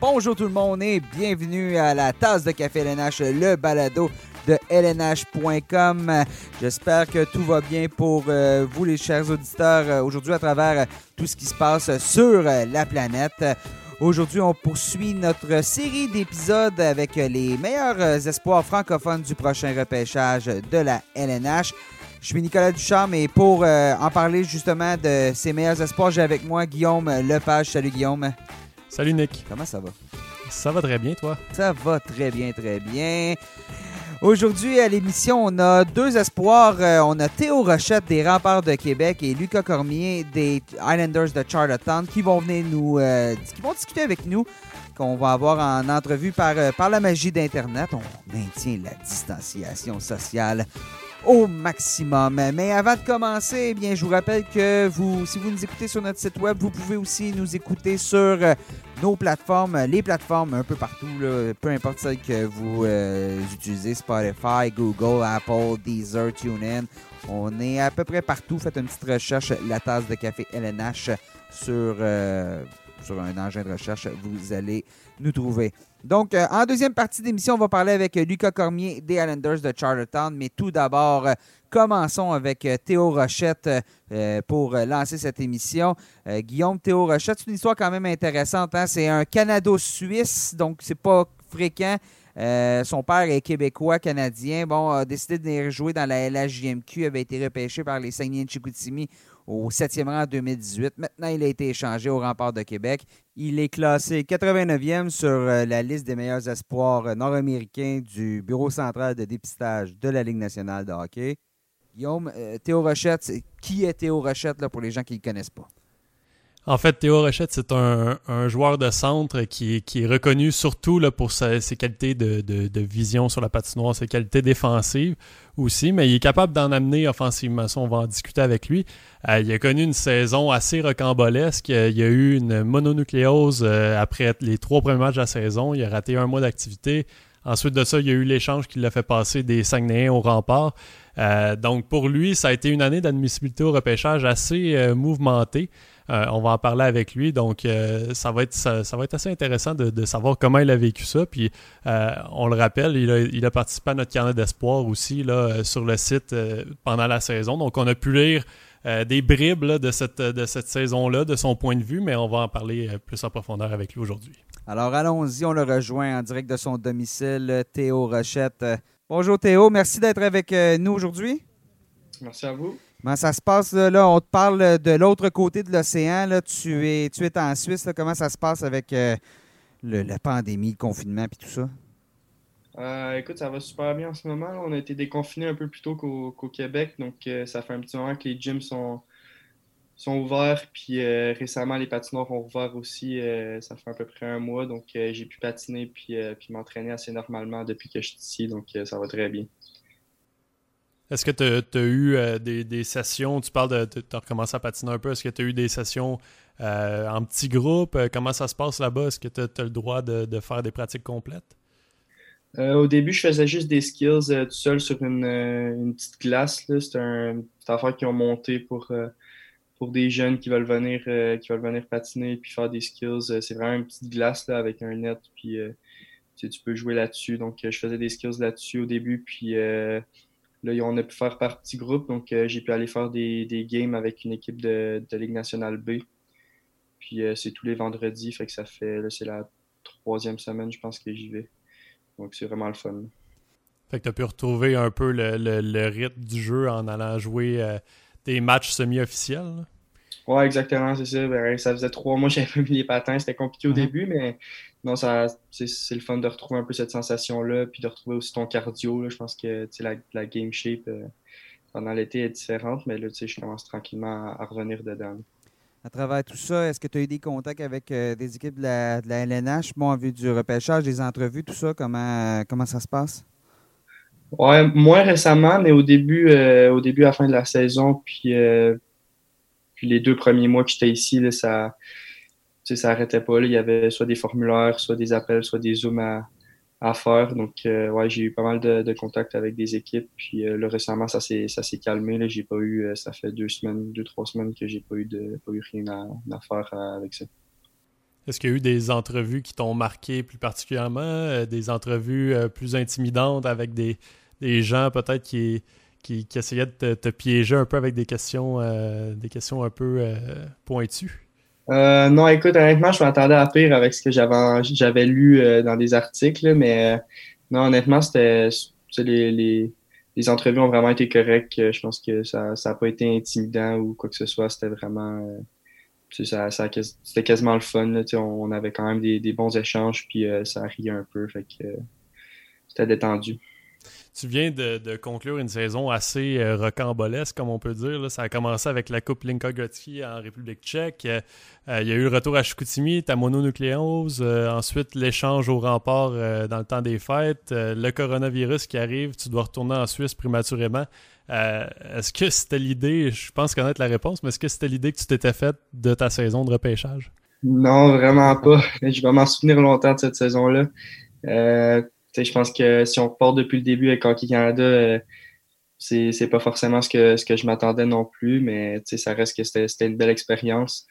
Bonjour tout le monde et bienvenue à la tasse de café LNH, le balado de lnh.com. J'espère que tout va bien pour euh, vous les chers auditeurs euh, aujourd'hui à travers tout ce qui se passe sur euh, la planète. Aujourd'hui, on poursuit notre série d'épisodes avec les meilleurs espoirs francophones du prochain repêchage de la LNH. Je suis Nicolas Ducharme et pour en parler justement de ces meilleurs espoirs, j'ai avec moi Guillaume Lepage. Salut Guillaume. Salut Nick. Comment ça va? Ça va très bien, toi? Ça va très bien, très bien. Aujourd'hui, à l'émission, on a deux espoirs. Euh, on a Théo Rochette des Remparts de Québec et Lucas Cormier des Islanders de Charlottetown qui vont venir nous, euh, qui vont discuter avec nous, qu'on va avoir en entrevue par, euh, par la magie d'Internet. On maintient la distanciation sociale au maximum. Mais avant de commencer, eh bien, je vous rappelle que vous, si vous nous écoutez sur notre site web, vous pouvez aussi nous écouter sur euh, nos plateformes, les plateformes un peu partout, peu importe celle que vous euh, utilisez, Spotify, Google, Apple, Deezer, TuneIn. On est à peu près partout. Faites une petite recherche, la tasse de café LNH sur, euh, sur un engin de recherche. Vous allez nous trouver. Donc, euh, en deuxième partie d'émission, on va parler avec euh, Lucas Cormier des Islanders de Charlottetown. Mais tout d'abord, euh, commençons avec Théo Rochette pour lancer cette émission. Guillaume Théo Rochette, c'est une histoire quand même intéressante. Hein. C'est un Canado-Suisse, donc c'est pas fréquent. son père est québécois, canadien. Bon, a décidé de jouer dans la LHJMQ, avait été repêché par les Saguenay de Chicoutimi au 7e rang en 2018. Maintenant, il a été échangé au rempart de Québec. Il est classé 89e sur euh, la liste des meilleurs espoirs euh, nord-américains du Bureau central de dépistage de la Ligue nationale de hockey. Guillaume, euh, Théo Rochette, qui est Théo Rochette pour les gens qui ne le connaissent pas? En fait, Théo Rochette, c'est un, joueur de centre qui, est reconnu surtout là, pour ses qualités de, vision sur la patinoire, ses qualités défensives aussi, mais il est capable d'en amener offensivement. Ça, on va en discuter avec lui. Euh, il a connu une saison assez rocambolesque. Il y a eu une mononucléose euh, après les trois premiers matchs de la saison. Il a raté un mois d'activité. Ensuite de ça, il y a eu l'échange qui l'a fait passer des Saguenayens au rempart. Euh, donc pour lui, ça a été une année d'admissibilité au repêchage assez mouvementée. Euh, on va en parler avec lui. Donc, euh, ça, va être, ça, va être assez intéressant de, savoir comment il a vécu ça. Puis, euh, on le rappelle, il a, participé à notre carnet d'espoir aussi là, sur le site pendant la saison. Donc, on a pu lire des bribes de cette, de cette saison-là, de son point de vue, mais on va en parler plus en profondeur avec lui aujourd'hui. Alors, allons-y. On le rejoint en direct de son domicile, Théo Rochette. Bonjour Théo, merci d'être avec nous aujourd'hui. Merci à vous. Comment ça se passe là? On te parle de l'autre côté de l'océan. Tu es, tu es en Suisse. Comment ça se passe avec euh, la pandémie, le confinement et tout ça? Euh, écoute, ça va super bien en ce moment. On a été déconfinés un peu plus tôt qu'au Québec. Donc, euh, ça fait un petit moment que les gyms sont, sont ouverts. Puis récemment, les patinoires ont ouvert aussi. ça fait à peu près un mois. Donc, j'ai pu patiner puis, puis m'entraîner assez normalement depuis que je suis ici. Donc, ça va très bien. Est-ce que tu as, eu euh, des, sessions, tu parles de, tu as recommencé à patiner un peu, est-ce que tu as eu des sessions euh, en petits groupes? Euh, comment ça se passe là-bas? Est-ce que tu as, le droit de, faire des pratiques complètes? au début, je faisais juste des skills tout seul sur une, petite glace. C'est une affaire qu'ils ont monté pour, pour des jeunes qui veulent venir qui veulent venir patiner puis faire des skills. C'est vraiment une petite glace avec un net, puis tu peux jouer là-dessus. Donc, je faisais des skills là-dessus au début, puis Là, on a pu faire par petits groupes, donc euh, j'ai pu aller faire des, games avec une équipe de, Ligue nationale B. Puis euh, c'est tous les vendredis, fait que ça fait, là, c'est la troisième semaine, je pense que j'y vais. Donc c'est vraiment le fun. Fait que tu as pu retrouver un peu le, rythme du jeu en allant jouer euh, des matchs semi-officiels. Ouais, exactement, c'est ça. Ben, ça faisait trois mois que j'avais mis les patins. C'était compliqué au début, mais non, ça, c'est, le fun de retrouver un peu cette sensation-là, puis de retrouver aussi ton cardio. Je pense que la, la game shape euh, pendant l'été est différente, mais là, je commence tranquillement à, revenir dedans. À travers tout ça, est-ce que tu as eu des contacts avec euh, des équipes de la, de la LNH, bon, en vue du repêchage, des entrevues, tout ça? Comment, comment ça se passe? Ouais, moins récemment, mais au début, euh, au début, à la fin de la saison, puis puis les deux premiers mois que j'étais ici, là, ça ça n'arrêtait pas. Il y avait soit des formulaires, soit des appels, soit des zooms à, faire. Donc, euh, ouais, j'ai eu pas mal de, contacts avec des équipes. Puis euh, récemment, ça s'est, calmé. Pas eu, euh, ça fait deux semaines, deux, trois semaines que j'ai pas eu de pas eu rien à, faire avec ça. Est-ce qu'il y a eu des entrevues qui t'ont marqué plus particulièrement, des entrevues plus intimidantes avec des, des gens peut-être qui, qui, essayaient de te, piéger un peu avec des questions, des questions un peu pointues? Non, écoute, honnêtement, je m'attendais à pire avec ce que j'avais lu dans des articles, mais non, honnêtement, c'était les, les, entrevues ont vraiment été correctes. Je pense que ça n'a pas été intimidant ou quoi que ce soit. C'était vraiment. Euh, ça, ça c'était quasiment le fun. Là, on, avait quand même des, des bons échanges, puis euh, ça riait un peu. Fait que c'était détendu. Tu viens de, conclure une saison assez euh, rocambolesque, comme on peut dire. Ça a commencé avec la Coupe Linka Gotsky en République tchèque. Euh, il y a eu le retour à Chicoutimi, ta mononucléose. Euh, ensuite, l'échange au rempart dans le temps des fêtes. le coronavirus qui arrive, tu dois retourner en Suisse prématurément. est-ce que c'était l'idée, je pense connaître la réponse, mais est-ce que c'était l'idée que tu t'étais faite de ta saison de repêchage? Non, vraiment pas. Je vais m'en souvenir longtemps de cette saison-là je pense que si on repart depuis le début avec Hockey Canada, euh, c'est, c'est pas forcément ce que, ce que je m'attendais non plus, mais ça reste que c'était, une belle expérience.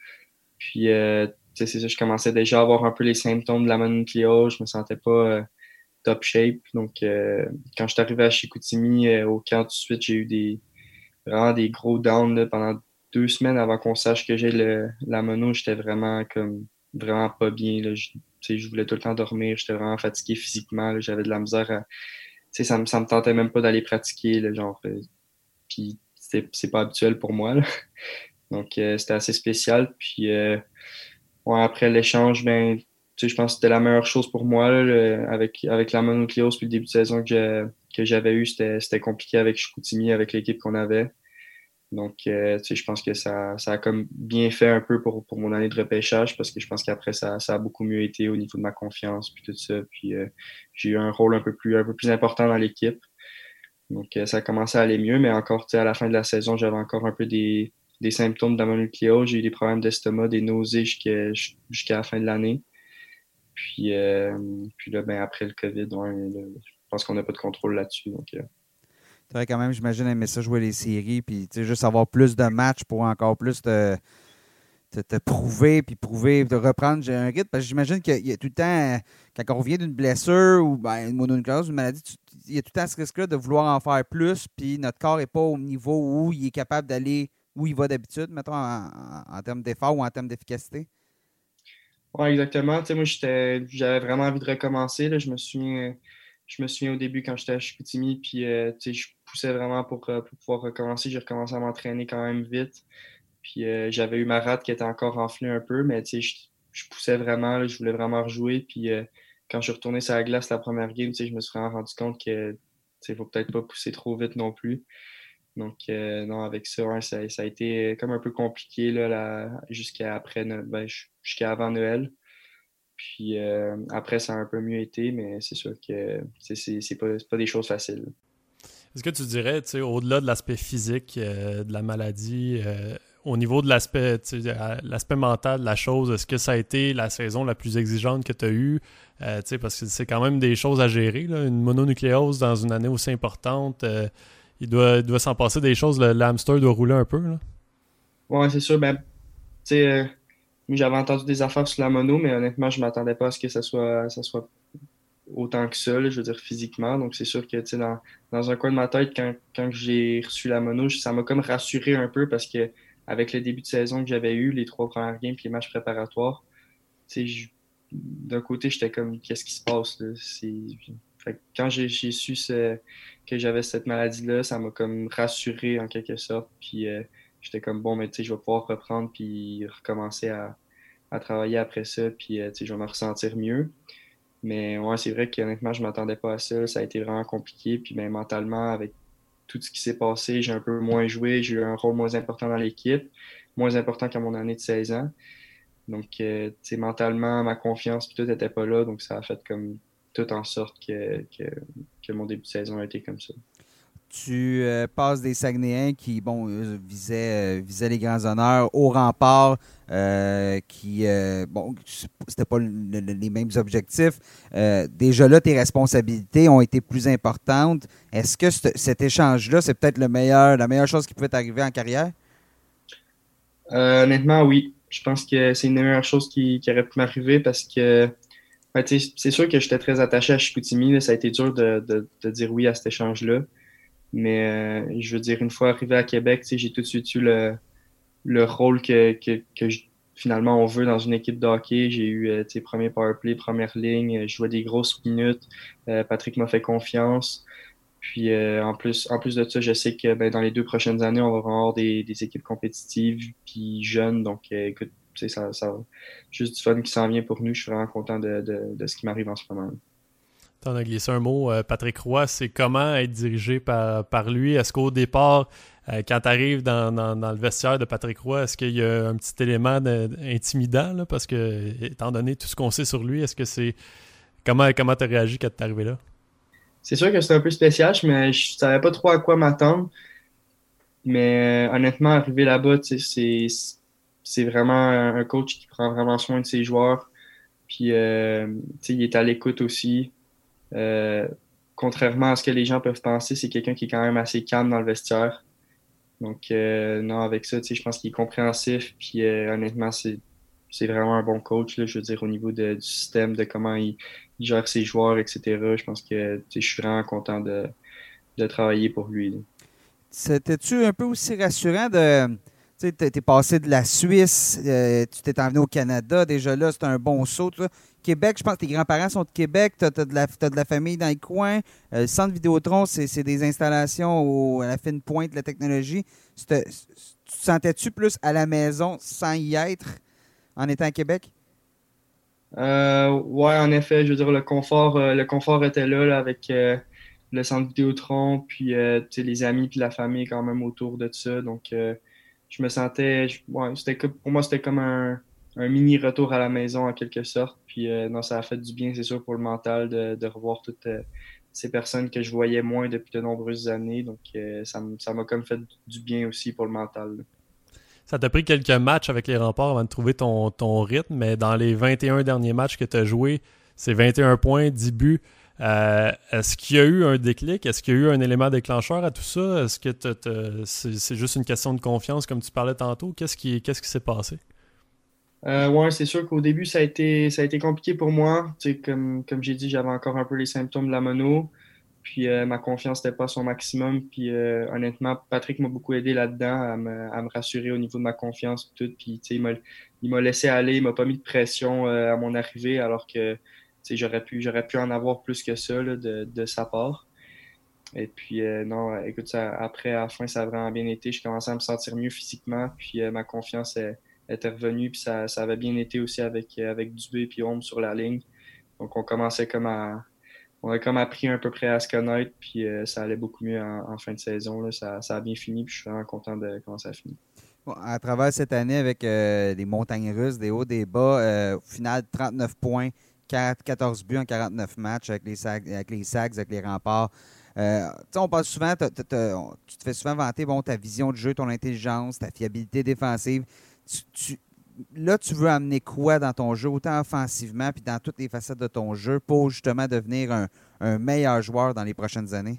Puis, euh, c'est ça, je commençais déjà à avoir un peu les symptômes de la mononucléose. Je me sentais pas euh, top shape. Donc, quand je suis arrivé à Chicoutimi, au camp tout de suite, j'ai eu des, vraiment des gros downs pendant deux semaines avant qu'on sache que j'ai la mono. J'étais vraiment comme vraiment pas bien. Là voulais tout le temps dormir, j'étais vraiment fatigué physiquement, j'avais de la misère à. Ça me, ça me tentait même pas d'aller pratiquer, là, genre. Euh, puis c'est pas habituel pour moi. Donc euh, c'était assez spécial. Puis euh, après l'échange, ben, je pense que c'était la meilleure chose pour moi. avec, avec la mononucléose puis le début de saison que j'avais eu, c'était compliqué avec Chicoutimi, avec l'équipe qu'on avait. Donc, euh, tu sais, je pense que ça, ça a comme bien fait un peu pour, pour mon année de repêchage parce que je pense qu'après, ça, ça a beaucoup mieux été au niveau de ma confiance puis tout ça. Puis, euh, j'ai eu un rôle un peu plus, un peu plus important dans l'équipe. Donc, euh, ça a commencé à aller mieux, mais encore, tu sais, à la fin de la saison, j'avais encore un peu des, des symptômes de mononucléose. J'ai eu des problèmes d'estomac, des nausées jusqu'à jusqu'à la fin de l'année. Puis, puis là, ben, après le COVID, je pense qu'on n'a pas de contrôle là-dessus. Donc, tu aurais quand même, j'imagine, aimer ça jouer les séries, puis juste avoir plus de matchs pour encore plus te, te, prouver, puis prouver, de reprendre un rythme. Parce que j'imagine qu'il y a tout le temps, quand on revient d'une blessure ou ben, une mononucléose, une maladie, il y a tout le temps ce risque-là de vouloir en faire plus, puis notre corps n'est pas au niveau où il est capable d'aller où il va d'habitude, mettons, en, termes d'effort ou en termes d'efficacité. Oui, exactement. Tu sais, moi, j'avais vraiment envie de recommencer. Là. Je me suis je me souviens au début quand j'étais à Chicoutimi, puis euh, je poussais vraiment pour, euh, pour pouvoir recommencer. J'ai recommencé à m'entraîner quand même vite. Puis euh, j'avais eu ma rate qui était encore enflée un peu, mais je, je poussais vraiment, je voulais vraiment rejouer. Puis quand je suis retourné sur la glace la première game, je me suis rendu compte que ne faut peut-être pas pousser trop vite non plus. Donc, non, avec ça, ça, a été comme un peu compliqué là, jusqu'à après, ben, jusqu'à avant Noël. Puis euh, après, ça a un peu mieux été, mais c'est sûr que c'est pas, pas des choses faciles. Est-ce que tu dirais, au-delà de l'aspect physique euh, de la maladie, euh, au niveau de l'aspect l'aspect mental de la chose, est-ce que ça a été la saison la plus exigeante que tu as eue? parce que c'est quand même des choses à gérer. Une mononucléose dans une année aussi importante, il doit, doit s'en passer des choses. Le, hamster doit rouler un peu. Oui, c'est sûr. Ben, j'avais entendu des affaires sur la mono, mais honnêtement, je m'attendais pas à ce que ça soit, ça soit autant que ça, je veux dire physiquement. Donc, c'est sûr que dans, dans un coin de ma tête, quand, quand j'ai reçu la mono, ça m'a comme rassuré un peu parce que avec le début de saison que j'avais eu, les trois premières games et les matchs préparatoires, d'un côté, j'étais comme qu'est-ce qui se passe? quand j'ai su que j'avais cette maladie-là, ça m'a comme rassuré en quelque sorte. Puis euh, j'étais comme bon, mais tu sais, je vais pouvoir reprendre puis recommencer à, à travailler après ça, puis euh, je vais me ressentir mieux. Mais ouais, c'est vrai qu'honnêtement, je m'attendais pas à ça. Ça a été vraiment compliqué. Puis ben, mentalement, avec tout ce qui s'est passé, j'ai un peu moins joué, j'ai eu un rôle moins important dans l'équipe, moins important qu'à mon année de 16 ans. Donc, euh, mentalement, ma confiance, puis tout n'était pas là. Donc, ça a fait comme tout en sorte que, que, que mon début de saison a été comme ça tu euh, passes des Saguenayens qui bon, visaient, euh, les grands honneurs au rempart, euh, qui, bon, c'était pas les mêmes objectifs. déjà là, tes responsabilités ont été plus importantes. Est-ce que cet échange-là, c'est peut-être le meilleur, la meilleure chose qui pouvait t'arriver en carrière? honnêtement, oui. Je pense que c'est une des meilleures choses qui, aurait pu m'arriver parce que ben, c'est sûr que j'étais très attaché à Chicoutimi. Ça a été dur de, dire oui à cet échange-là. Mais euh, je veux dire, une fois arrivé à Québec, j'ai tout de suite eu le, le rôle que, que, que finalement on veut dans une équipe de hockey. J'ai eu euh, premier powerplay, première ligne, je jouais des grosses minutes. Euh, Patrick m'a fait confiance. Puis euh, en, plus, en plus de ça, je sais que ben, dans les deux prochaines années, on va avoir des, des équipes compétitives puis jeunes. Donc écoute, ça, ça juste du fun qui s'en vient pour nous. Je suis vraiment content de, de, de ce qui m'arrive en ce moment. En as glissé un mot, Patrick Roy, c'est comment être dirigé par, par lui? Est-ce qu'au départ, euh, quand tu arrives dans, le vestiaire de Patrick Roy, est-ce qu'il y a un petit élément intimidant? parce que, étant donné tout ce qu'on sait sur lui, est-ce que c'est. Comment tu as réagi quand tu es arrivé là? C'est sûr que c'est un peu spécial, mais je savais pas trop à quoi m'attendre. Mais euh, honnêtement, arriver là-bas, c'est vraiment un coach qui prend vraiment soin de ses joueurs. Puis, euh, il est à l'écoute aussi. Contrairement à ce que les gens peuvent penser, c'est quelqu'un qui est quand même assez calme dans le vestiaire. Donc, euh, non, avec ça, je pense qu'il est compréhensif. Puis, euh, honnêtement, c'est vraiment un bon coach, là, je veux dire, au niveau du système, de comment il, gère ses joueurs, etc. Je pense que je suis vraiment content de, de travailler pour lui. C'était-tu un peu aussi rassurant de. Tu sais, es passé de la Suisse, euh, tu t'es emmené au Canada. Déjà là, c'est un bon saut. Québec, je pense que tes grands-parents sont de Québec, tu as, de la famille dans les coins. Euh, le centre Vidéotron, c'est des installations à la fine pointe de la technologie. Tu te sentais-tu plus à la maison sans y être en étant à Québec? Euh, ouais, en effet, je veux dire, le confort, euh, le confort était là, avec le centre Vidéotron, puis les amis, puis la famille quand même autour de ça. Donc, je me sentais, ouais, pour moi, c'était comme un un mini retour à la maison en quelque sorte. Puis euh, non, ça a fait du bien, c'est sûr, pour le mental de, revoir toutes euh, ces personnes que je voyais moins depuis de nombreuses années. Donc euh, ça m'a comme fait du bien aussi pour le mental. Ça t'a pris quelques matchs avec les remparts avant de trouver ton, rythme, mais dans les 21 derniers matchs que tu as joués, c'est 21 points, 10 buts. Est-ce qu'il y a eu un déclic? Est-ce qu'il y a eu un élément déclencheur à tout ça? Est-ce que c'est juste une question de confiance comme tu parlais tantôt? Qu'est-ce qui s'est passé? Euh, ouais, c'est sûr qu'au début, ça a été, ça a été compliqué pour moi. comme comme j'ai dit, j'avais encore un peu les symptômes de la mono. Puis euh, ma confiance n'était pas à son maximum. Puis euh, honnêtement, Patrick m'a beaucoup aidé là-dedans à me, à me, rassurer au niveau de ma confiance. Tout. Puis il m'a laissé aller, il m'a pas mis de pression euh, à mon arrivée, alors que j'aurais pu, pu en avoir plus que ça de, de, sa part. Et puis non, écoute, ça, après, à la fin, ça a vraiment bien été. Je commençais à me sentir mieux physiquement. Puis ma confiance est était revenu, puis ça, ça, avait bien été aussi avec, avec Dubé et Homme sur la ligne. Donc on commençait comme à. On a comme appris à peu près à se connaître, puis euh, ça allait beaucoup mieux en, fin de saison. Là. Ça, a bien fini, puis je suis vraiment content de comment ça a fini. à travers cette année, avec euh, les montagnes russes, des hauts, des bas, euh, au final, 39 points, 14 buts en 49 matchs avec les sacs, avec les, sacs, avec les remparts. on parle souvent, tu te fais souvent vanter bon, ta vision de jeu, ton intelligence, ta fiabilité défensive là, tu veux amener quoi dans ton jeu, autant offensivement puis dans toutes les facettes de ton jeu, pour justement devenir un, meilleur joueur dans les prochaines années?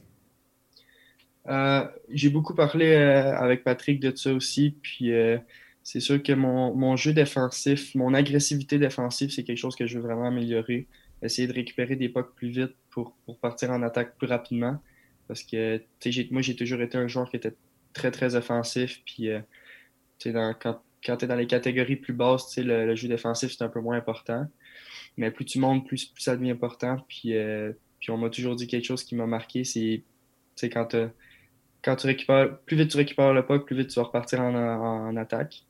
Euh, j'ai beaucoup parlé euh, avec Patrick de ça aussi, puis euh, c'est sûr que mon, jeu défensif, mon agressivité défensive, c'est quelque chose que je veux vraiment améliorer. Essayer de récupérer des pucks plus vite pour, partir en attaque plus rapidement. Parce que moi, j'ai toujours été un joueur qui était très, très offensif. Puis, dans, quand, quand tu es dans les catégories plus basses, le, le jeu défensif, c'est un peu moins important. Mais plus tu montes, plus, ça devient important. Puis, euh, puis on m'a toujours dit quelque chose qui m'a marqué, c'est quand, tu récupères, plus vite tu récupères le puck, plus vite tu vas repartir en, attaque.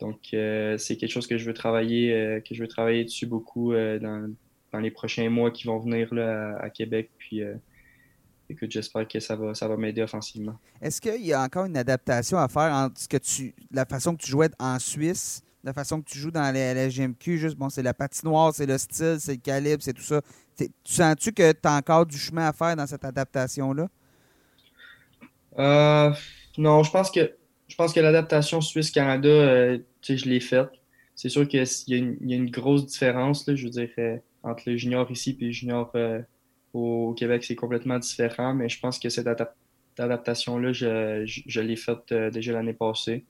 Donc euh, c'est quelque chose que je veux travailler, euh, que je veux travailler dessus beaucoup dans, les prochains mois qui vont venir à, Québec. Écoute, j'espère que ça va, ça va m'aider offensivement. Est-ce qu'il y a encore une adaptation à faire entre ce que tu, la façon que tu jouais en Suisse, la façon que tu joues dans la, GMQ, juste bon, c'est la patinoire, c'est le style, c'est le calibre, c'est tout ça. Tu sens-tu que tu as encore du chemin à faire dans cette adaptation-là? Euh, non, je pense que je pense que l'adaptation Suisse-Canada, euh, je l'ai faite. C'est sûr qu'il y, y, a une grosse différence, là, je veux dire, euh, entre le junior ici et le junior au Québec, c'est complètement différent, mais je pense que cette adaptation-là, je, l'ai faite euh, déjà l'année passée.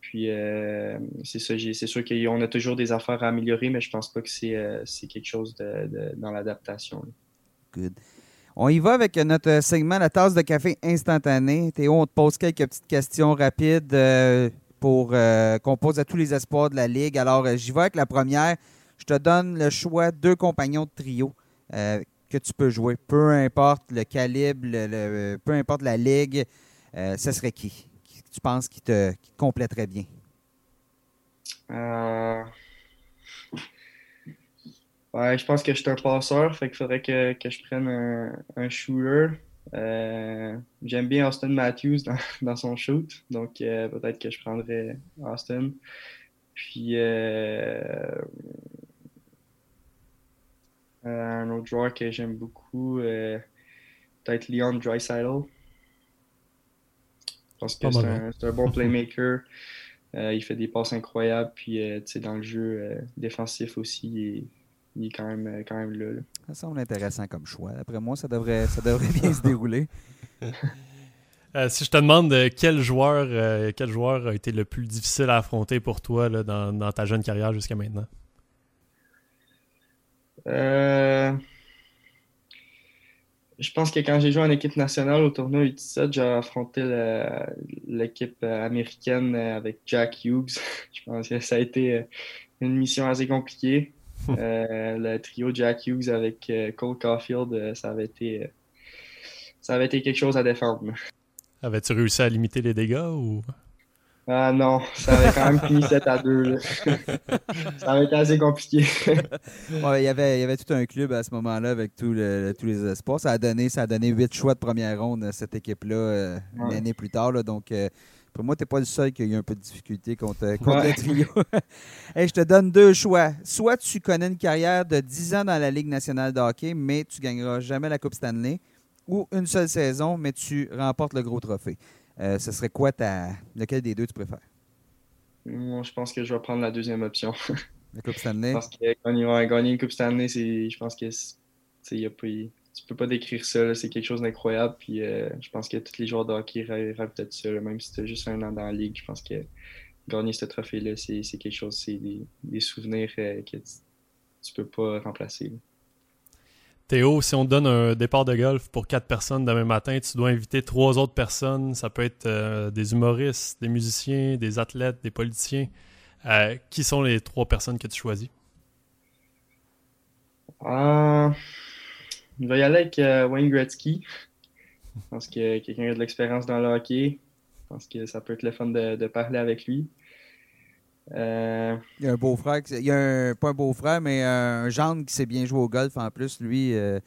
Puis c'est ça, c'est sûr qu'on a toujours des affaires à améliorer, mais je pense pas que c'est quelque chose dans l'adaptation. Good. On y va avec notre segment La tasse de café instantanée. Théo, on te pose quelques petites questions rapides pour qu'on pose à tous les espoirs de la Ligue. Alors, j'y vais avec la première. Je te donne le choix deux compagnons de trio que tu peux jouer. Peu importe le calibre, peu importe la ligue, euh, ce serait qui? Tu penses qui te, qui compléterait bien? Euh, ouais, je pense que je suis un passeur, fait qu'il faudrait que, je prenne un, shooter. Euh, j'aime bien Austin Matthews dans, son shoot, donc peut-être que je prendrais Austin. Puis un autre joueur que j'aime beaucoup, euh, peut-être Leon Dreisaitl. Parce que c'est un, bon playmaker. Euh, il fait des passes incroyables. Puis dans le jeu défensif aussi, il est, quand, même, quand même là, Ça semble intéressant comme choix. Après moi, ça devrait, ça devrait bien se dérouler. si je te demande quel joueur, quel joueur a été le plus difficile à affronter pour toi dans ta jeune carrière jusqu'à maintenant? Euh, je pense que quand j'ai joué en équipe nationale au tournoi U17, j'ai affronté l'équipe américaine avec Jack Hughes. je pense que ça a été une mission assez compliquée. Euh, le trio Jack Hughes avec euh, Cole Caulfield, ça avait été ça avait été quelque chose à défendre. Avais-tu réussi à limiter les dégâts ou? Ah non, ça avait quand même fini 7 à 2. ça avait été assez compliqué. il, y avait, il y avait tout un club à ce moment-là avec tous les espoirs. Ça a donné, ça a donné 8 choix de première ronde à cette équipe-là euh, une année plus tard. donc, euh, pour moi, tu n'es pas le seul qui a eu un peu de difficulté contre, le trio. je te donne deux choix. Soit tu connais une carrière de 10 ans dans la Ligue nationale de hockey, mais tu ne gagneras jamais la Coupe Stanley, ou une seule saison, mais tu remportes le gros trophée. Euh, ce serait quoi ta. Lequel des deux tu préfères? Moi, je pense que je vais prendre la deuxième option. La Coupe Stanley? Parce que gagner, gagner une Coupe Stanley, je pense que y a pas, tu peux pas décrire ça. C'est quelque chose d'incroyable. Puis euh, je pense que tous les joueurs de hockey rêvent, peut-être ça. même si tu juste un an dans la ligue, je pense que gagner ce trophée-là, c'est quelque chose, c'est des, souvenirs euh, que tu, tu peux pas remplacer. Théo, si on te donne un départ de golf pour quatre personnes demain matin, tu dois inviter trois autres personnes. Ça peut être euh, des humoristes, des musiciens, des athlètes, des politiciens. Euh, qui sont les trois personnes que tu choisis? Euh, je vais y aller avec Wayne Gretzky. Je pense que quelqu'un a de l'expérience dans le hockey. Je pense que ça peut être le fun de parler avec lui. Euh, il y a un beau-frère, il y a un, pas un beau-frère, mais un gendre qui sait bien jouer au golf en plus, lui, euh,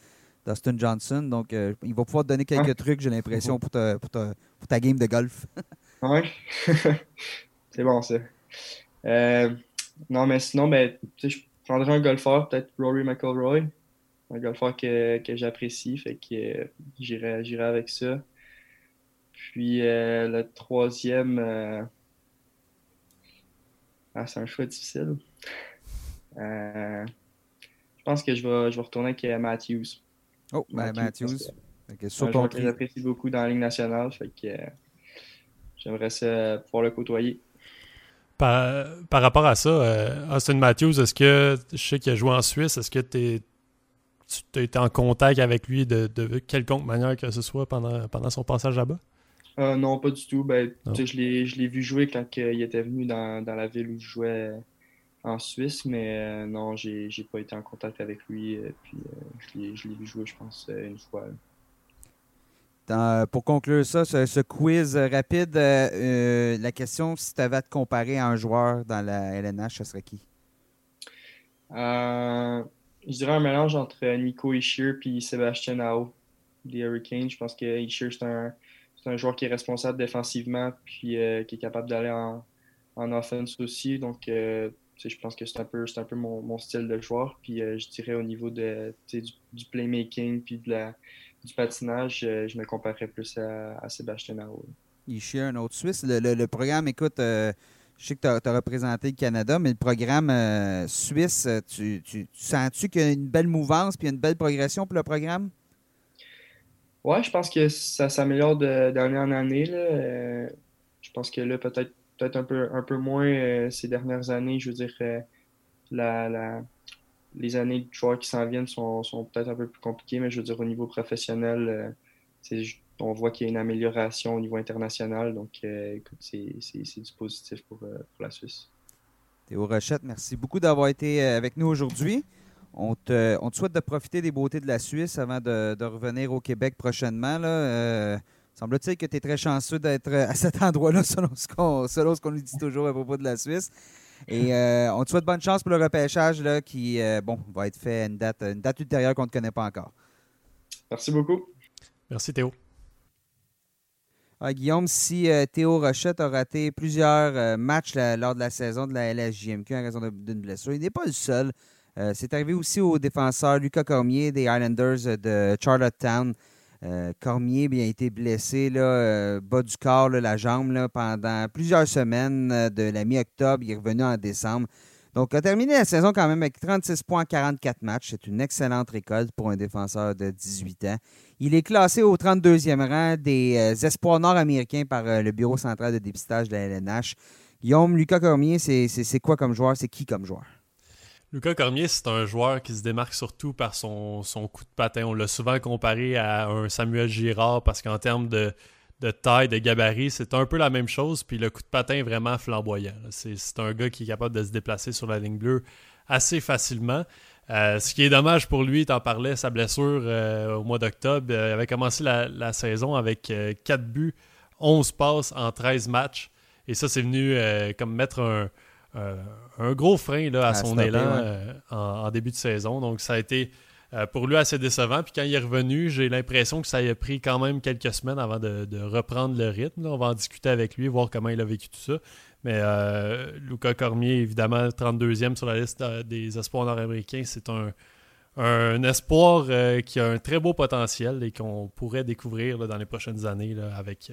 Dustin Johnson. Donc, euh, il va pouvoir te donner quelques trucs, j'ai l'impression, pour ta, pour, pour ta game de golf. oui, c'est bon ça. non, mais sinon, ben, je prendrais un golfeur, peut-être Rory McIlroy, un golfeur que, que j'apprécie, fait que j'irai avec ça. Puis le troisième ah, c'est un choix difficile. Euh, je pense que je vais, je vais retourner avec euh, Matthews. Oh, ben, Matthews. C'est un joueur que j'apprécie beaucoup dans la Ligue nationale. Fait que euh, j'aimerais pouvoir le côtoyer. Par, par rapport à ça, Austin Matthews, est-ce que je sais qu'il a joué en Suisse, est-ce que es, tu as été en contact avec lui de, de quelconque manière que ce soit pendant, pendant son passage là-bas? Euh, non, pas du tout. Ben, je l'ai vu jouer quand il était venu dans, la ville où je jouais en Suisse, mais euh, non, j'ai pas été en contact avec lui. Euh, puis je l'ai vu jouer, je pense, une fois. pour conclure ça, ce, quiz rapide, la question, si tu avais à te comparer à un joueur dans la LNH, ce serait qui? je dirais un mélange entre Nico Ishier et Sébastien Ao des Hurricanes. Je pense que Ishier, c'est un c'est un joueur qui est responsable défensivement puis euh, qui est capable d'aller en, en, offense aussi. Donc, euh, je pense que c'est un peu, mon, style de joueur. Puis euh, je dirais au niveau du, playmaking puis du patinage, je me comparerais plus à, Sébastien Aho. Il chie un autre Suisse. Le, programme, écoute, je sais que tu as, représenté le Canada, mais le programme suisse, tu, tu sens-tu qu'il y a une belle mouvance puis une belle progression pour le programme? Ouais, je pense que ça s'améliore d'année en année. Euh, je pense que là, peut-être peut-être un peu, un peu moins ces dernières années. Je veux dire, la, les années de joueurs qui s'en viennent sont, peut-être un peu plus compliquées, mais je veux dire, au niveau professionnel, on voit qu'il y a une amélioration au niveau international. Donc, euh, écoute, c'est du positif pour, euh, pour, la Suisse. Théo Rochette, merci beaucoup d'avoir été euh, avec nous aujourd'hui. On te, on te, souhaite de profiter des beautés de la Suisse avant de, de revenir au Québec prochainement. Là. Semble-t-il que tu es très chanceux d'être à cet endroit-là, selon ce qu'on nous dit toujours à propos de la Suisse. Et on te souhaite bonne chance pour le repêchage là, qui bon, va être fait à une date, une date ultérieure qu'on ne connaît pas encore. Merci beaucoup. Merci Théo. Ah, Guillaume, si euh, Théo Rochette a raté plusieurs euh, matchs lors de la saison de la LSJMQ en raison d'une blessure, il n'est pas le seul. Euh, c'est arrivé aussi au défenseur Lucas Cormier des Islanders de Charlottetown. Cormier bien, a été blessé, là, bas du corps, la jambe, pendant plusieurs semaines de la mi-octobre. Il est revenu en décembre. Donc, a terminé la saison quand même avec 36 points en 44 matchs. C'est une excellente récolte pour un défenseur de 18 ans. Il est classé au 32e rang des euh, espoirs nord-américains par euh, le Bureau central de dépistage de la LNH. Guillaume, Lucas Cormier, c'est quoi comme joueur? C'est qui comme joueur? Lucas Cormier, c'est un joueur qui se démarque surtout par son, coup de patin. On l'a souvent comparé à un Samuel Girard parce qu'en termes de, taille, de gabarit, c'est un peu la même chose. Puis le coup de patin est vraiment flamboyant. C'est un gars qui est capable de se déplacer sur la ligne bleue assez facilement. Euh, ce qui est dommage pour lui, tu en parlais, sa blessure euh, au mois d'octobre. Euh, il avait commencé la, saison avec 4 buts, 11 passes en 13 matchs. Et ça, c'est venu comme mettre un, gros frein là, à, son élan en, début de saison. Donc, ça a été pour lui assez décevant. Puis quand il est revenu, j'ai l'impression que ça a pris quand même quelques semaines avant de, reprendre le rythme. On va en discuter avec lui, voir comment il a vécu tout ça. Mais euh, Luca Cormier, évidemment, 32e sur la liste euh, des espoirs nord-américains, c'est un, un espoir euh, qui a un très beau potentiel et qu'on pourrait découvrir dans les prochaines années avec,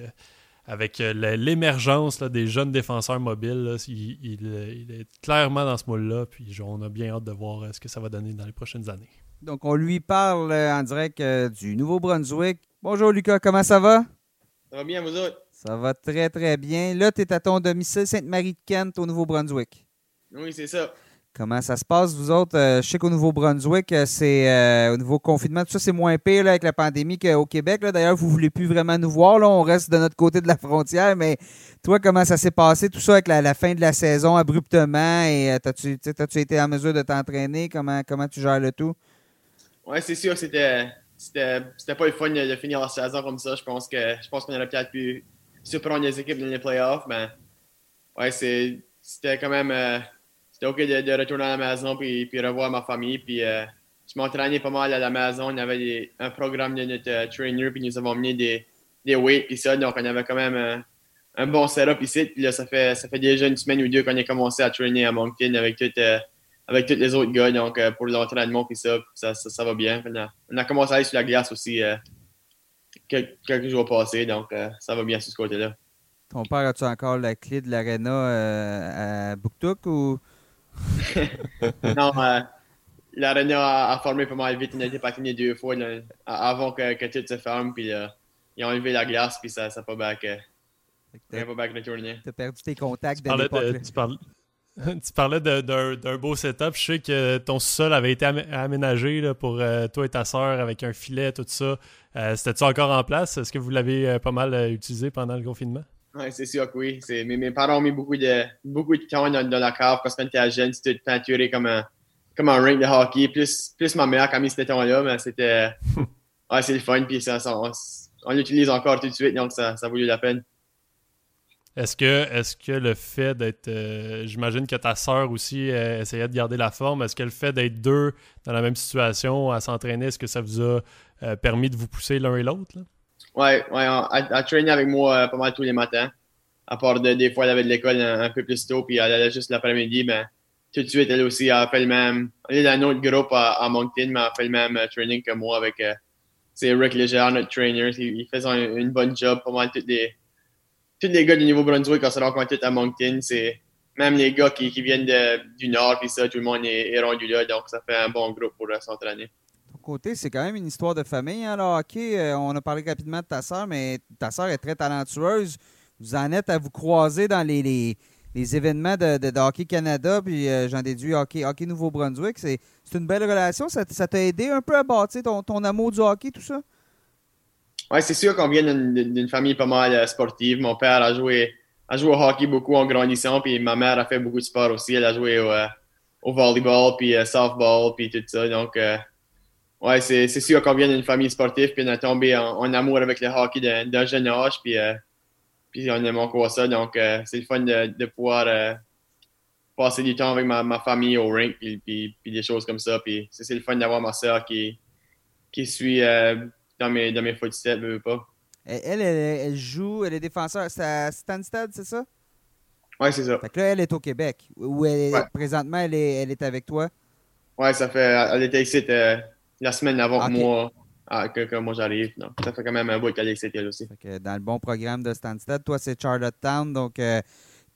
avec l'émergence des jeunes défenseurs mobiles. il, est clairement dans ce moule-là, puis on a bien hâte de voir ce que ça va donner dans les prochaines années. Donc, on lui parle en direct du Nouveau-Brunswick. Bonjour Lucas, comment ça va? Ça va bien, vous autres? Ça va très, très bien. Là, tu es à ton domicile Sainte-Marie-de-Kent au Nouveau-Brunswick. Oui, c'est ça. Comment ça se passe, vous autres? Euh, je sais qu'au Nouveau-Brunswick, euh, c'est euh, au nouveau confinement, tout ça, c'est moins pire avec la pandémie qu'au Québec. D'ailleurs, vous ne voulez plus vraiment nous voir. On reste de notre côté de la frontière. Mais toi, comment ça s'est passé, tout ça, avec la, fin de la saison abruptement? Et as-tu as été en mesure de t'entraîner? Comment, comment tu gères le tout? Oui, c'est sûr c'était c'était pas le fun de, finir la saison comme ça. Je pense que je pense qu'on aurait peut-être pu surprendre les équipes dans les playoffs, mais ouais, c'était quand même c'était OK de, retourner à la maison puis, puis revoir ma famille. Puis euh, je m'entraînais pas mal à la maison. On avait un programme de notre euh, trainer, puis nous avons mis des, des weights puis ça. Donc on avait quand même un bon setup ici. Ça fait, ça fait déjà une semaine ou deux qu'on a commencé à trainer à Moncton avec avec tous les autres gars. Donc pour l'entraînement, puis ça, ça, ça, va bien. On a, on a, commencé à aller sur la glace aussi quelques, jours passés, donc euh, ça va bien sur ce côté-là. Ton père, as-tu encore la clé de l'aréna euh, à Buktuk ou? non, euh, l'aréna a, formé pas mal vite. On a été patiné deux fois avant que, que, tout se ferme. Puis ils ont enlevé la glace, puis ça n'a pas back. pas back le tournée. Tu as perdu tes contacts de l'époque. tu parlais d'un beau setup. Je sais que ton sol avait été aménagé pour euh, toi et ta soeur avec un filet, tout ça. Euh, c'était-tu encore en place? Est-ce que vous l'avez euh, pas mal utilisé pendant le confinement? Oui, c'est sûr que oui. Mes, mes, parents ont mis beaucoup de, beaucoup de temps dans, la cave parce qu'on était jeune. C'était peinturé comme un, comme un ring de hockey. Plus, plus ma mère qui a mis ce temps-là, mais c'était. ouais, c'est le fun. Puis ça, on, l'utilise encore tout de suite, donc ça, ça a valu la peine. Est-ce que, est que le fait d'être. Euh, j'imagine que ta sœur aussi euh, essayait de garder la forme. Est-ce que le fait d'être deux dans la même situation à s'entraîner, est-ce que ça vous a euh, permis de vous pousser l'un et l'autre? Oui, ouais, elle, a avec moi pas mal tous les matins. À part des fois, elle avait de l'école un, peu plus tôt, puis elle allait juste l'après-midi. Mais tout de suite, elle aussi a fait le même. Elle est dans un autre groupe à, Moncton, mais elle a fait le même training que moi avec. c'est Rick Léger, notre trainer. Il, faisait une bonne job, pas mal toutes les tous les gars du Nouveau-Brunswick, quand se rencontrent à Moncton, c'est même les gars qui, viennent du Nord, puis ça, tout le monde est, rendu là, donc ça fait un bon groupe pour s'entraîner. Côté, c'est quand même une histoire de famille, hein, le hockey. Euh, on a parlé rapidement de ta sœur, mais ta sœur est très talentueuse. vous en êtes à vous croiser dans les, les, les événements de, de, Hockey Canada, puis euh, j'en déduis Hockey, hockey Nouveau-Brunswick. C'est une belle relation. Ça t'a aidé un peu à bâtir ton, ton amour du hockey, tout ça? Oui, c'est sûr qu'on vient d'une famille pas mal euh, sportive. Mon père a joué, a joué au hockey beaucoup en grandissant, puis ma mère a fait beaucoup de sport aussi. Elle a joué au, euh, au volleyball, puis softball, puis tout ça. Donc, ouais, c'est sûr qu'on vient d'une famille sportive, puis on a tombé en, amour avec le hockey d'un jeune âge, puis puis on aime encore ça. Donc, euh, c'est le fun de, de pouvoir euh, passer du temps avec ma, ma famille au rink, puis, puis, puis, des choses comme ça. Puis c'est le fun d'avoir ma soeur qui, qui suit euh, dans, mes, dans mes footsteps, veux pas. Elle, elle, elle, joue, elle est défenseur. C'est à Stansted, c'est ça? Oui, c'est ça. Fait que là, elle est au Québec. Où elle est, présentement, elle est, elle est avec toi? Oui, ça fait. Elle était ici la semaine avant moi. Ah, que, moi j'arrive. Ça fait quand même un bout qu'elle est elle aussi. dans le bon programme de Stansted, toi c'est Charlottetown, donc euh,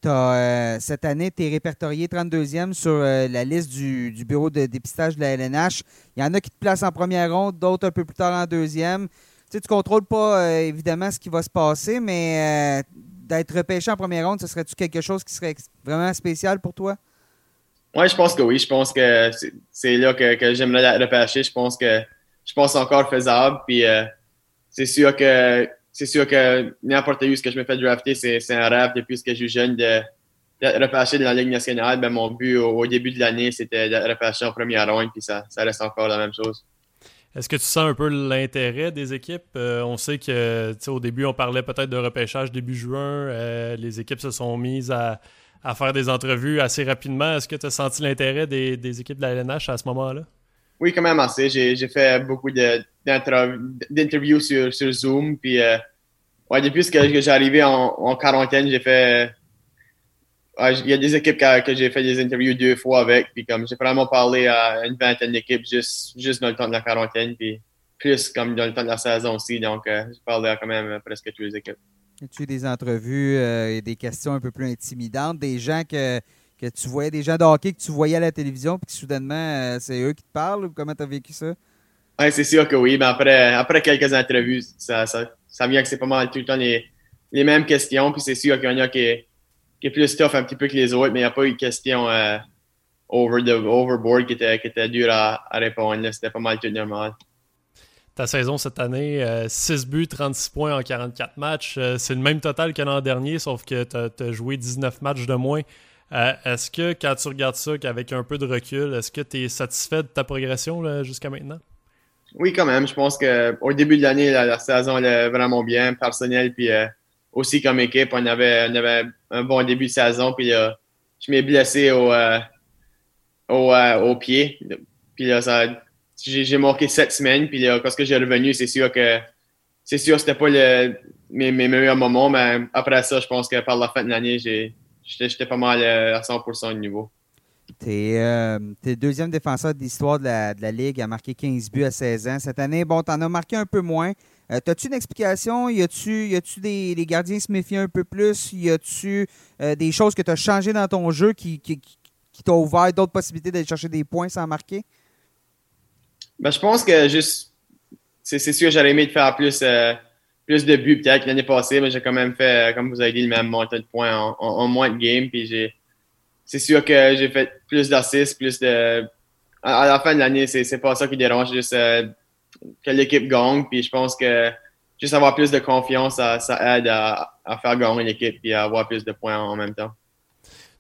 as, euh, cette année, tu es répertorié 32e sur euh, la liste du, bureau de dépistage de la LNH. Il y en a qui te placent en première ronde, d'autres un peu plus tard en deuxième. Tu ne contrôles pas évidemment ce qui va se passer, mais d'être repêché en première ronde, ce serait-tu quelque chose qui serait vraiment spécial pour toi? Oui, je pense que oui. Je pense que c'est là que, que j'aimerais repêcher. Je pense que je pense encore faisable. Puis euh, c'est sûr que c'est sûr que n'importe où ce que je me fais drafter, c'est un rêve depuis que je suis jeune de, repêcher de la Ligue nationale. Ben, mon but au, début de l'année, c'était de repêcher en première ronde, puis ça, ça reste encore la même chose. Est-ce que tu sens un peu l'intérêt des équipes? Euh, on sait que au début, on parlait peut-être de repêchage début juin. Euh, les équipes se sont mises à, à, faire des entrevues assez rapidement. Est-ce que tu as senti l'intérêt des, des, équipes de la LNH à ce moment-là? Oui, quand même assez. J'ai fait beaucoup d'interviews sur, sur, Zoom. Puis, euh, ouais, depuis que, j'ai arrivé en, quarantaine, j'ai fait. il y a des équipes que, j'ai fait des interviews deux fois avec. Puis, comme j'ai vraiment parlé à une vingtaine d'équipes juste, juste dans le temps de la quarantaine. Puis, plus comme dans le temps de la saison aussi. Donc, euh, j'ai parlé à quand même presque toutes les équipes. As-tu des entrevues euh, et des questions un peu plus intimidantes, des gens que que tu voyais des gens de hockey que tu voyais à la télévision, puis que soudainement, euh, c'est eux qui te parlent, ou comment tu as vécu ça? Oui, c'est sûr que oui. Mais après, après quelques entrevues, ça, ça, ça vient que c'est pas mal tout le temps les, les mêmes questions. Puis c'est sûr qu'il y en a qui, qui est plus tough un petit peu que les autres, mais il n'y a pas eu de questions euh, over overboard qui étaient, qui était dures à, à répondre. C'était pas mal tout normal. Ta saison cette année, 6 euh, buts, 36 points en 44 matchs. c'est le même total que l'an dernier, sauf que tu as, joué 19 matchs de moins. Euh, est-ce que quand tu regardes ça, qu'avec un peu de recul, est-ce que tu es satisfait de ta progression jusqu'à maintenant? Oui, quand même. Je pense qu'au début de l'année, la, saison allait vraiment bien, personnel, puis euh, aussi comme équipe, on avait, un bon début de saison. Puis je m'ai blessé au, euh, au, pied. Puis j'ai manqué sept semaines. Puis là, quand j'ai revenu, c'est sûr que c'est sûr c'était pas le, mes, mes meilleurs moments, mais après ça, je pense que par la fin de l'année, j'étais pas mal euh, à 100% de niveau. Tu es, euh, deuxième défenseur de l'histoire de la, Ligue, a marqué 15 buts à 16 ans. Cette année, bon, tu en as marqué un peu moins. Euh, As-tu une explication? Y a-tu des gardiens se méfient un peu plus? Y a-tu euh, des choses que tu as changées dans ton jeu qui, qui t'ont ouvert d'autres possibilités d'aller chercher des points sans marquer? Ben, je pense que juste, c'est sûr que j'aurais aimé de faire plus plus de buts peut-être l'année passée, mais j'ai quand même fait, comme vous avez dit, le même montant de points en, moins de games. Puis j'ai, c'est sûr que j'ai fait plus d'assists, plus de. À, la fin de l'année, c'est, pas ça qui dérange, juste euh, que l'équipe gagne. Puis je pense que juste avoir plus de confiance, ça, ça aide à, à faire gagner l'équipe et à avoir plus de points en, même temps.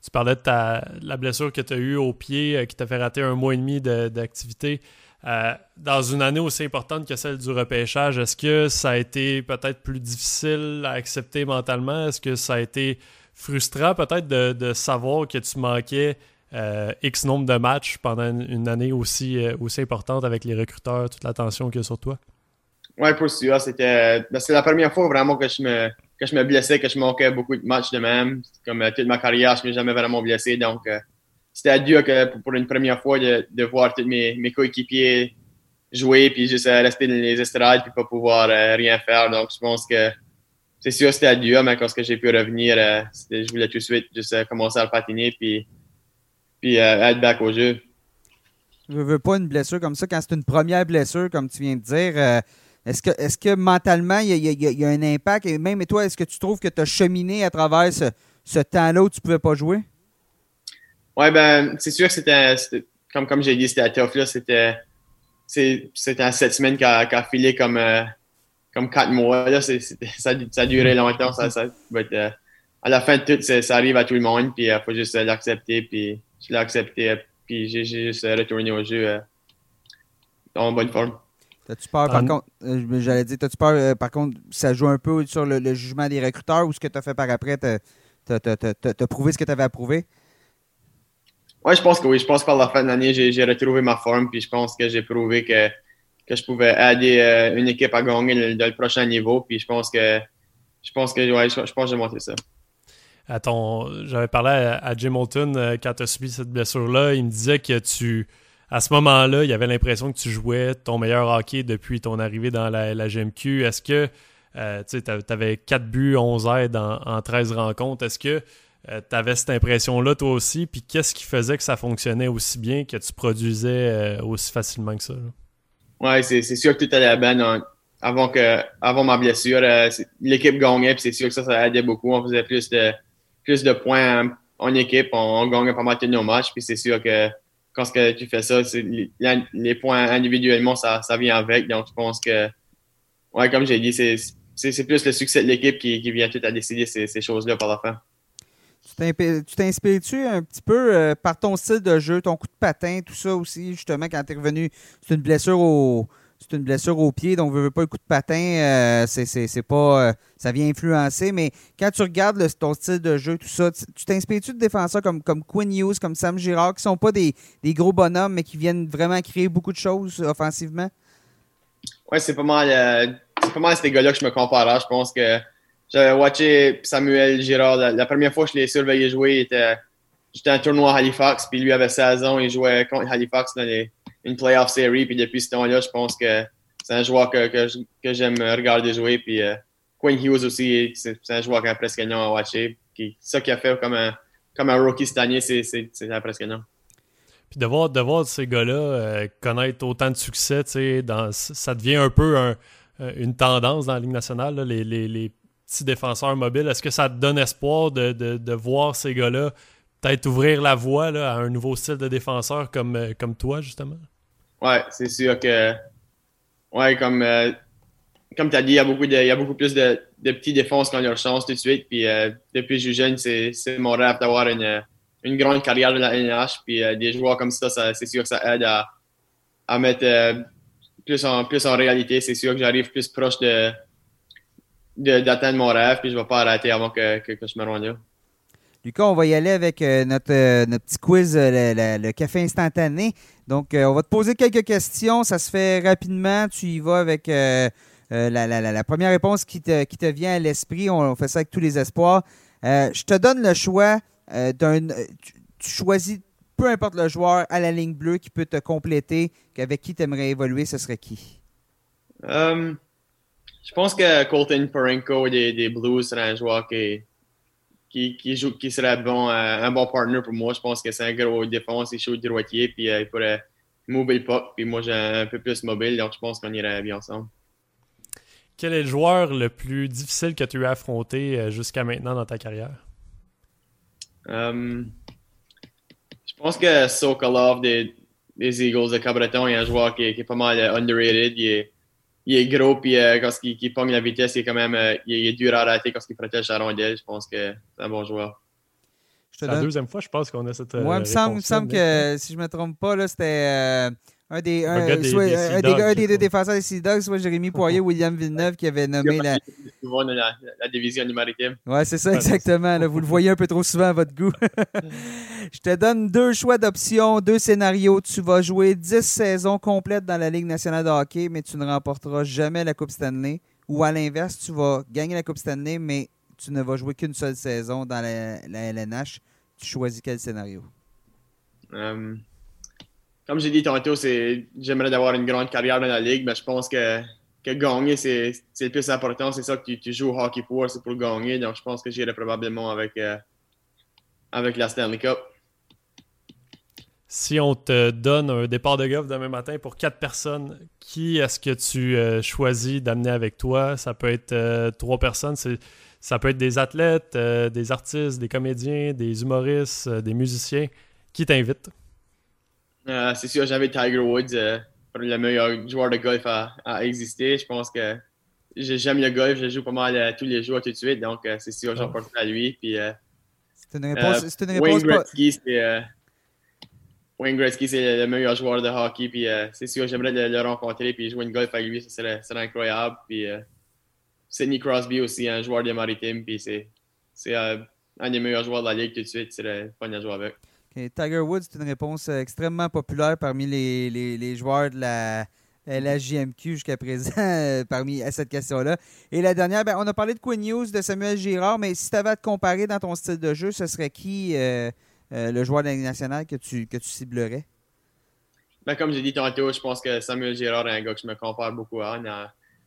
Tu parlais de ta, la blessure que tu as eue au pied euh, qui t'a fait rater un mois et demi d'activité. Euh, dans une année aussi importante que celle du repêchage, est-ce que ça a été peut-être plus difficile à accepter mentalement? Est-ce que ça a été frustrant peut-être de, savoir que tu manquais euh, X nombre de matchs pendant une, année aussi, euh, aussi importante avec les recruteurs, toute l'attention qu'il y a sur toi? Oui, pour sûr. C'était ben, la première fois vraiment que je me que je me blessais, que je manquais beaucoup de matchs de même. Comme toute ma carrière, je ne m'ai jamais vraiment blessé. Donc, c'était dur que pour une première fois de, de voir tous mes, mes coéquipiers jouer puis juste euh, rester dans les estrades puis pas pouvoir euh, rien faire. Donc, je pense que c'est sûr c'était dur, mais quand j'ai pu revenir, euh, je voulais tout de suite juste commencer à patiner puis, puis être back au jeu. Je veux pas une blessure comme ça. Quand c'est une première blessure, comme tu viens de dire, Est-ce que, est que mentalement, il y, a, un impact? Et même toi, est-ce que tu trouves que tu as cheminé à travers ce, temps-là où tu ne pouvais pas jouer? Oui, ben, c'est sûr que c'était, comme, comme j'ai dit, c'était tough. Là, c'était, c'était sept semaines qui a, filé comme, euh, comme quatre mois. Là, ça, ça a duré longtemps. Ça, ça, euh, à la fin de tout, ça, arrive à tout le monde. Puis il faut juste l'accepter. Puis je l'ai accepté. Puis j'ai juste retourné au jeu en bonne forme. T'as-tu peur, par contre, euh, j'allais dire, t'as-tu peur, euh, par contre, ça joue un peu sur le, jugement des recruteurs ou ce que tu as fait par après, t'as as, prouvé ce que tu avais à prouver? Oui, je pense que oui. Je pense par la fin de l'année, j'ai retrouvé ma forme, puis je pense que j'ai prouvé que, que je pouvais aider euh, une équipe à gagner le, le, prochain niveau, puis je pense que je pense que ouais, je, pense j'ai monté ça. J'avais parlé à, Jim Holton quand tu as subi cette blessure-là. Il me disait que tu à ce moment-là, il y avait l'impression que tu jouais ton meilleur hockey depuis ton arrivée dans la, GMQ. Est-ce que euh, tu avais 4 buts, 11 aides en, 13 rencontres? Est-ce que euh, tu avais cette impression-là toi aussi? Puis qu'est-ce qui faisait que ça fonctionnait aussi bien, que tu produisais euh, aussi facilement que ça? Oui, c'est sûr que tout allait bien. Avant, que, avant ma blessure, l'équipe gagnait, puis c'est sûr que ça, ça aidait beaucoup. On faisait plus de, plus de points en, équipe, on, gagnait pas mal de nos matchs, puis c'est sûr que quand que tu fais ça, les, points individuellement, ça, ça vient avec. Donc, je pense que, ouais, comme j'ai dit, c'est plus le succès de l'équipe qui, qui, vient tout à décider ces choses-là par la fin. Tu t'inspires-tu un petit peu euh, par ton style de jeu, ton coup de patin, tout ça aussi, justement, quand tu es revenu? C'est une blessure au, c'est une blessure au pied, donc veux, pas le coup de patin, euh, c'est pas, euh, ça vient influencer. Mais quand tu regardes ton style de jeu, tout ça, tu t'inspires-tu de défenseurs comme, comme Quinn Hughes, comme Sam Girard, qui sont pas des, gros bonhommes, mais qui viennent vraiment créer beaucoup de choses offensivement? Oui, c'est pas mal, c'est pas mal ces gars-là que je me compare. Je pense que j'avais watché Samuel Girard. La, première fois que je l'ai surveillé jouer, j'étais en tournoi à Halifax, puis lui avait 16 ans, il jouait contre Halifax dans les une playoff série. Puis depuis ce temps-là, je pense que c'est un joueur que, que, j'aime regarder jouer. Puis euh, Quinn Hughes aussi, c'est un joueur qui est impressionnant à watcher. Qui, ça qu'il a fait comme un, comme un rookie cette année, c'est impressionnant. Puis de voir, de voir ces gars-là euh, connaître autant de succès, dans, ça devient un peu un, euh, une tendance dans la Ligue nationale, les, les, petits défenseurs mobiles. Est-ce que ça te donne espoir de, de, de voir ces gars-là peut-être ouvrir la voie là, à un nouveau style de défenseur comme, comme toi, justement? Ouais, c'est sûr que. Ouais, comme, euh, comme tu as dit, il y a beaucoup, y a beaucoup plus de, de petits défenses qui ont leur chance tout de suite. Puis euh, depuis que je suis jeune, c'est mon rêve d'avoir une, une grande carrière de la NH. Puis euh, des joueurs comme ça, c'est sûr que ça aide à, à mettre plus, en, plus en réalité. C'est sûr que j'arrive plus proche de d'atteindre mon rêve. Puis je ne vais pas arrêter avant que, que, que je me rende là. Lucas, on va y aller avec euh, notre, euh, notre, petit quiz, euh, le, café instantané. Donc, on va te poser quelques questions. Ça se fait rapidement. Tu y vas avec la, la, première réponse qui te, qui te vient à l'esprit. On, fait ça avec tous les espoirs. je te donne le choix d'un. Tu, choisis peu importe le joueur à la ligne bleue qui peut te compléter. Avec qui tu aimerais évoluer, ce serait qui? Je pense que Colton Parenko des, des Blues serait un joueur qui qui, joue, qui serait bon, euh, un bon partner pour moi. Je pense que c'est un gros défense, il joue droitier, puis euh, il pourrait mobile le puck, puis moi j'ai un peu plus mobile, donc je pense qu'on irait bien ensemble. Quel est le joueur le plus difficile que tu as affronté euh, jusqu'à maintenant dans ta carrière? je pense que Sokolov des, des Eagles de Cabreton est un joueur qui, est pas mal underrated. Il est, il est gros, puis euh, quand il, il pogne la vitesse, il est quand même euh, il, est dur à rater quand il protège la rondelle. Je pense que c'est un bon joueur. C'est la deuxième fois, je pense, qu'on a cette. Moi, il me semble, semble que, si je ne me trompe pas, c'était euh, un des, un, un, soit, des, un des, deux défenseurs des Sea Dogs, soit Jérémy Poirier ou William Villeneuve qui avait nommé la... La, la, division du maritime. Ouais, c'est ça, exactement. Là, vous le voyez un peu trop souvent à votre goût. Je te donne deux choix d'options, deux scénarios. Tu vas jouer 10 saisons complètes dans la Ligue nationale de hockey, mais tu ne remporteras jamais la Coupe Stanley. Ou à l'inverse, tu vas gagner la Coupe Stanley, mais tu ne vas jouer qu'une seule saison dans la, LNH. Tu choisis quel scénario? Um comme j'ai dit tantôt, c'est j'aimerais avoir une grande carrière dans la ligue, mais je pense que, gagner, c'est le plus important. C'est ça que tu, joues au hockey pour, c'est pour gagner. Donc, je pense que j'irai probablement avec, euh, avec la Stanley Cup. si on te donne un départ de golf demain matin pour quatre personnes, qui est-ce que tu euh, choisis d'amener avec toi? Ça peut être euh, trois personnes, ça peut être des athlètes, des artistes, des comédiens, des humoristes, des musiciens. Qui t'invite? C'est sûr, j'avais Tiger Woods, le meilleur joueur de golf à, à exister. Je pense que j'aime le golf, je joue pas mal tous les jours tout de suite, donc c'est sûr, j'en porte à lui. Puis, c'est une réponse, c'est une réponse Wayne Gretzky, c'est Wayne Gretzky, c'est le meilleur joueur de hockey. Puis euh, c'est sûr, j'aimerais le, rencontrer puis jouer une golf avec lui. Ça serait, incroyable. Puis euh, Sidney Crosby aussi, un joueur des Maritimes. Puis c'est, euh, un des meilleurs joueurs de la ligue tout de suite. C'est le fun à jouer avec. Tiger Woods, c'est une réponse extrêmement populaire parmi les, joueurs de la, la JMQ jusqu'à présent parmi à cette question-là. Et la dernière, ben, on a parlé de Quinn News, de Samuel Girard, mais si tu avais à te comparer dans ton style de jeu, ce serait qui euh, le joueur de la nationale que tu, ciblerais? Ben, comme j'ai dit tantôt, je pense que Samuel Girard est un gars que je me compare beaucoup à.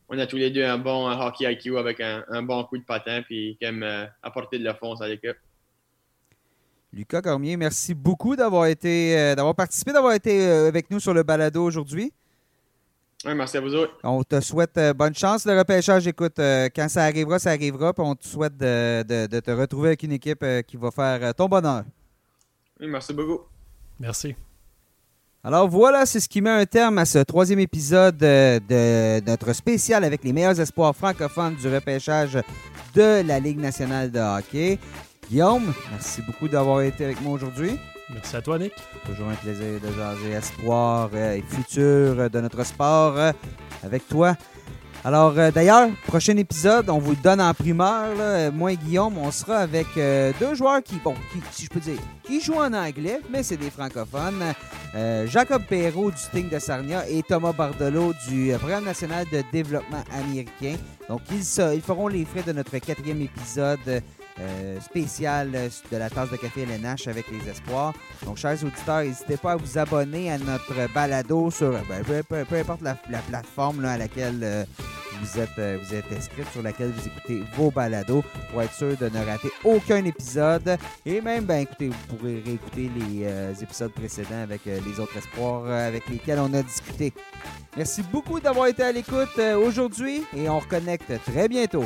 On a, tous les deux un bon hockey IQ avec un, bon coup de patin puis qui aime euh, apporter de la fonce à l'équipe. Lucas Cormier, merci beaucoup d'avoir été euh, d'avoir participé, d'avoir été avec nous sur le balado aujourd'hui. Oui, merci à vous autres. On te souhaite bonne chance. Le repêchage, écoute, quand ça arrivera, ça arrivera. Puis on te souhaite de, de te retrouver avec une équipe qui va faire ton bonheur merci beaucoup. Merci. Alors voilà, c'est ce qui met un terme à ce troisième épisode euh, de notre spécial avec les meilleurs espoirs francophones du repêchage de la Ligue nationale de hockey. Guillaume, merci beaucoup d'avoir été avec moi aujourd'hui. Merci à toi, Nick. Toujours un plaisir de jaser espoir euh, et futur de notre sport euh, avec toi. Alors, euh, d'ailleurs, prochain épisode, on vous le donne en primeur. Là. Moi et Guillaume, on sera avec euh, deux joueurs qui, bon, si je peux dire, qui jouent en anglais, mais c'est des francophones. Euh, Jacob Perrault du Sting de Sarnia et Thomas Bardelot du Programme national de développement américain. Donc, ils, ils feront les frais de notre quatrième épisode euh, spécial euh, de la tasse de café LNH avec les espoirs. Donc, chers auditeurs, n'hésitez pas à vous abonner à notre balado sur ben, peu, importe la, plateforme à laquelle euh, vous êtes, vous êtes inscrit, sur laquelle vous écoutez vos balados pour être sûr de ne rater aucun épisode. Et même, ben, écoutez, vous pourrez réécouter les épisodes précédents avec les autres espoirs avec lesquels on a discuté. Merci beaucoup d'avoir été à l'écoute aujourd'hui et on reconnecte très bientôt.